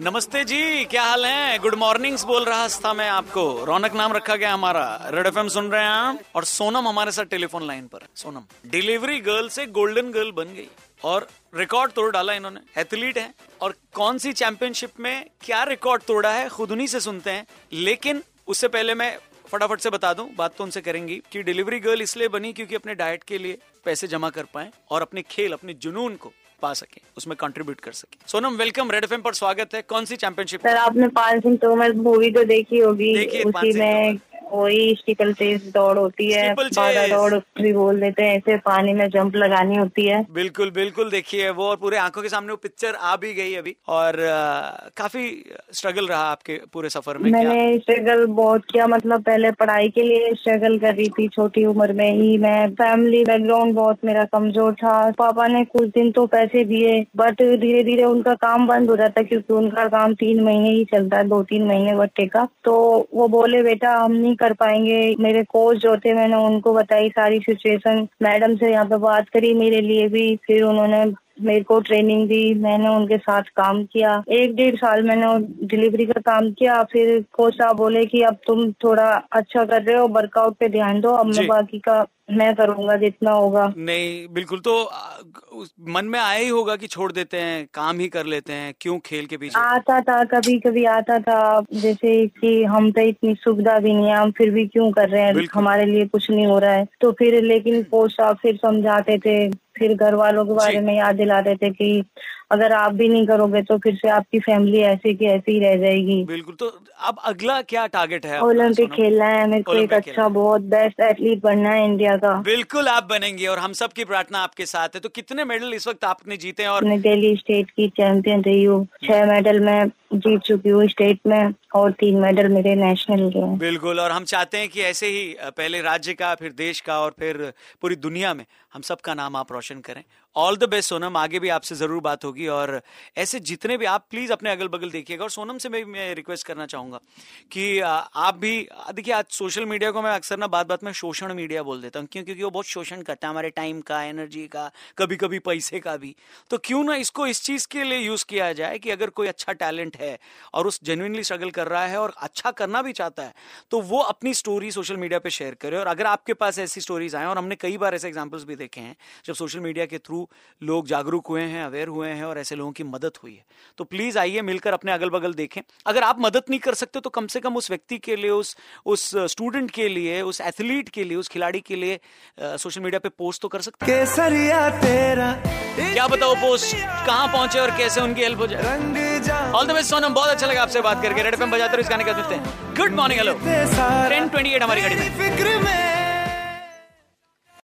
नमस्ते जी, क्या हाल है? गुड मॉर्निंग्स बोल रहा था मैं आपको। रौनक नाम रखा गया हमारा। रेड एफएम सुन रहे हैं आप? और सोनम हमारे साथ टेलीफोन लाइन पर सोनम डिलीवरी गर्ल से गोल्डन गर्ल बन गई। और रिकॉर्ड तोड़ डाला इन्होंने। एथलीट है। और कौन सी चैंपियनशिप में क्या रिकॉर्ड तोड़ा है, खुद उन्हीं से सुनते हैं। लेकिन उससे पहले मैं फटाफट से बता दूँ, बात तो उनसे करेंगी कि डिलीवरी गर्ल इसलिए बनी क्योंकि अपने डाइट के लिए पैसे जमा कर पाए और अपने खेल, अपने जुनून को पा सके उसमें कंट्रीब्यूट कर सके। सोनम वेलकम रेड एफएम पर स्वागत है। कौन सी चैंपियनशिप सर आपने पाँच सिंह तोमर मूवी तो देखी होगी उसी में वही स्टिकल चेस दौड़ होती है दौड़ भी बोल देते हैं ऐसे पानी में जंप लगानी होती है। बिल्कुल बिल्कुल देखिए वो और पूरे आँखों के सामने वो पिक्चर आ भी गई अभी और अ, काफ़ी स्ट्रगल रहा आपके पूरे सफ़र में मैंने स्ट्रगल बहुत किया मतलब पहले पढ़ाई के लिए स्ट्रगल कर रही थी छोटी उम्र में ही मैं फैमिली बैकग्राउंड बहुत मेरा कमज़ोर था। पापा ने कुछ दिन तो पैसे दिए बट धीरे धीरे उनका काम बंद हो जाता क्योंकि उनका काम तीन महीने ही चलता है दो तीन महीने बट्टे का। तो वो बोले बेटा हम नहीं कर पाएँगे। मेरे कोच जो थे, मैंने उनको बताई सारी सिचुएशन मैडम से यहाँ पे बात करी, मेरे लिए भी। फिर उन्होंने मेरे को ट्रेनिंग दी मैंने उनके साथ काम किया। एक डेढ़ साल मैंने डिलीवरी का काम किया। फिर कोच साहब बोले कि अब तुम थोड़ा अच्छा कर रहे हो वर्कआउट पे ध्यान दो अब मैं बाकी का मैं करूँगा जितना होगा। नहीं बिल्कुल तो मन में आया ही होगा कि छोड़ देते हैं काम ही कर लेते हैं क्यों खेल के पीछे? आता था कभी कभी आता था जैसे कि हम पे इतनी सुविधा भी नहीं है हम फिर भी क्यों कर रहे हैं? हमारे लिए कुछ नहीं हो रहा है। तो फिर लेकिन कोच साहब फिर समझाते थे फिर घर वालों के बारे में याद दिलाते थे कि अगर आप भी नहीं करोगे तो फिर से आपकी फैमिली ऐसी की ऐसी ही रह जाएगी। बिल्कुल तो अब अगला क्या टारगेट है ओलंपिक खेलना है मेरे को एक अच्छा बहुत बेस्ट एथलीट बनना है इंडिया का। बिल्कुल आप बनेंगे और हम सब की प्रार्थना आपके साथ है। तो कितने मेडल इस वक्त आपने जीते हैं और मैं दिल्ली स्टेट की चैंपियन रही हूँ। छह मेडल मैं जीत चुकी हूँ स्टेट में और तीन मेडल मेरे नेशनल के हैं। बिल्कुल और हम चाहते हैं कि ऐसे ही पहले राज्य का फिर देश का और फिर पूरी दुनिया में हम सबका नाम आप रोशन करें। ऑल द बेस्ट सोनम आगे भी आपसे ज़रूर बात होगी और ऐसे जितने भी आप प्लीज़ अपने अगल बगल देखिएगा और सोनम से मैं मैं रिक्वेस्ट करना चाहूँगा कि आप भी देखिए आज सोशल मीडिया को मैं अक्सर ना बात बात में शोषण मीडिया बोल देता हूँ क्यों क्योंकि वो बहुत शोषण करता है, हमारे टाइम का एनर्जी का कभी कभी पैसे का भी। तो क्यों ना इसको इस चीज़ के लिए यूज़ किया जाए कि अगर कोई अच्छा टैलेंट है और उस जेन्युइनली स्ट्रगल कर रहा है और अच्छा करना भी चाहता है तो वो अपनी स्टोरी सोशल मीडिया पर शेयर करे और अगर आपके पास ऐसी स्टोरीज आए और हमने कई बार ऐसे एग्जांपल्स भी देखे हैं, जब सोशल मीडिया के थ्रू लोग जागरूक हुए हैं अवेयर हुए हैं और ऐसे लोगों की मदद हुई है। तो प्लीज़ आइए मिलकर अपने अगल बगल देखें। अगर आप मदद नहीं कर सकते तो कम से कम उस व्यक्ति के लिए उस उस स्टूडेंट के लिए उस एथलीट के लिए उस खिलाड़ी के लिए सोशल मीडिया पे पोस्ट तो कर सकते केसरिया तेरा क्या बताओ पोस्ट कहाँ पहुँचे और कैसे उनकी हेल्प हो जाए। ऑल द बेस्ट सोनम बहुत अच्छा लगा आपसे बात करके। रेड एफएम बजाते रहो इस गाने का सुनते हैं। गुड मॉर्निंग हेलो सारा 1028 हमारी गाड़ी में।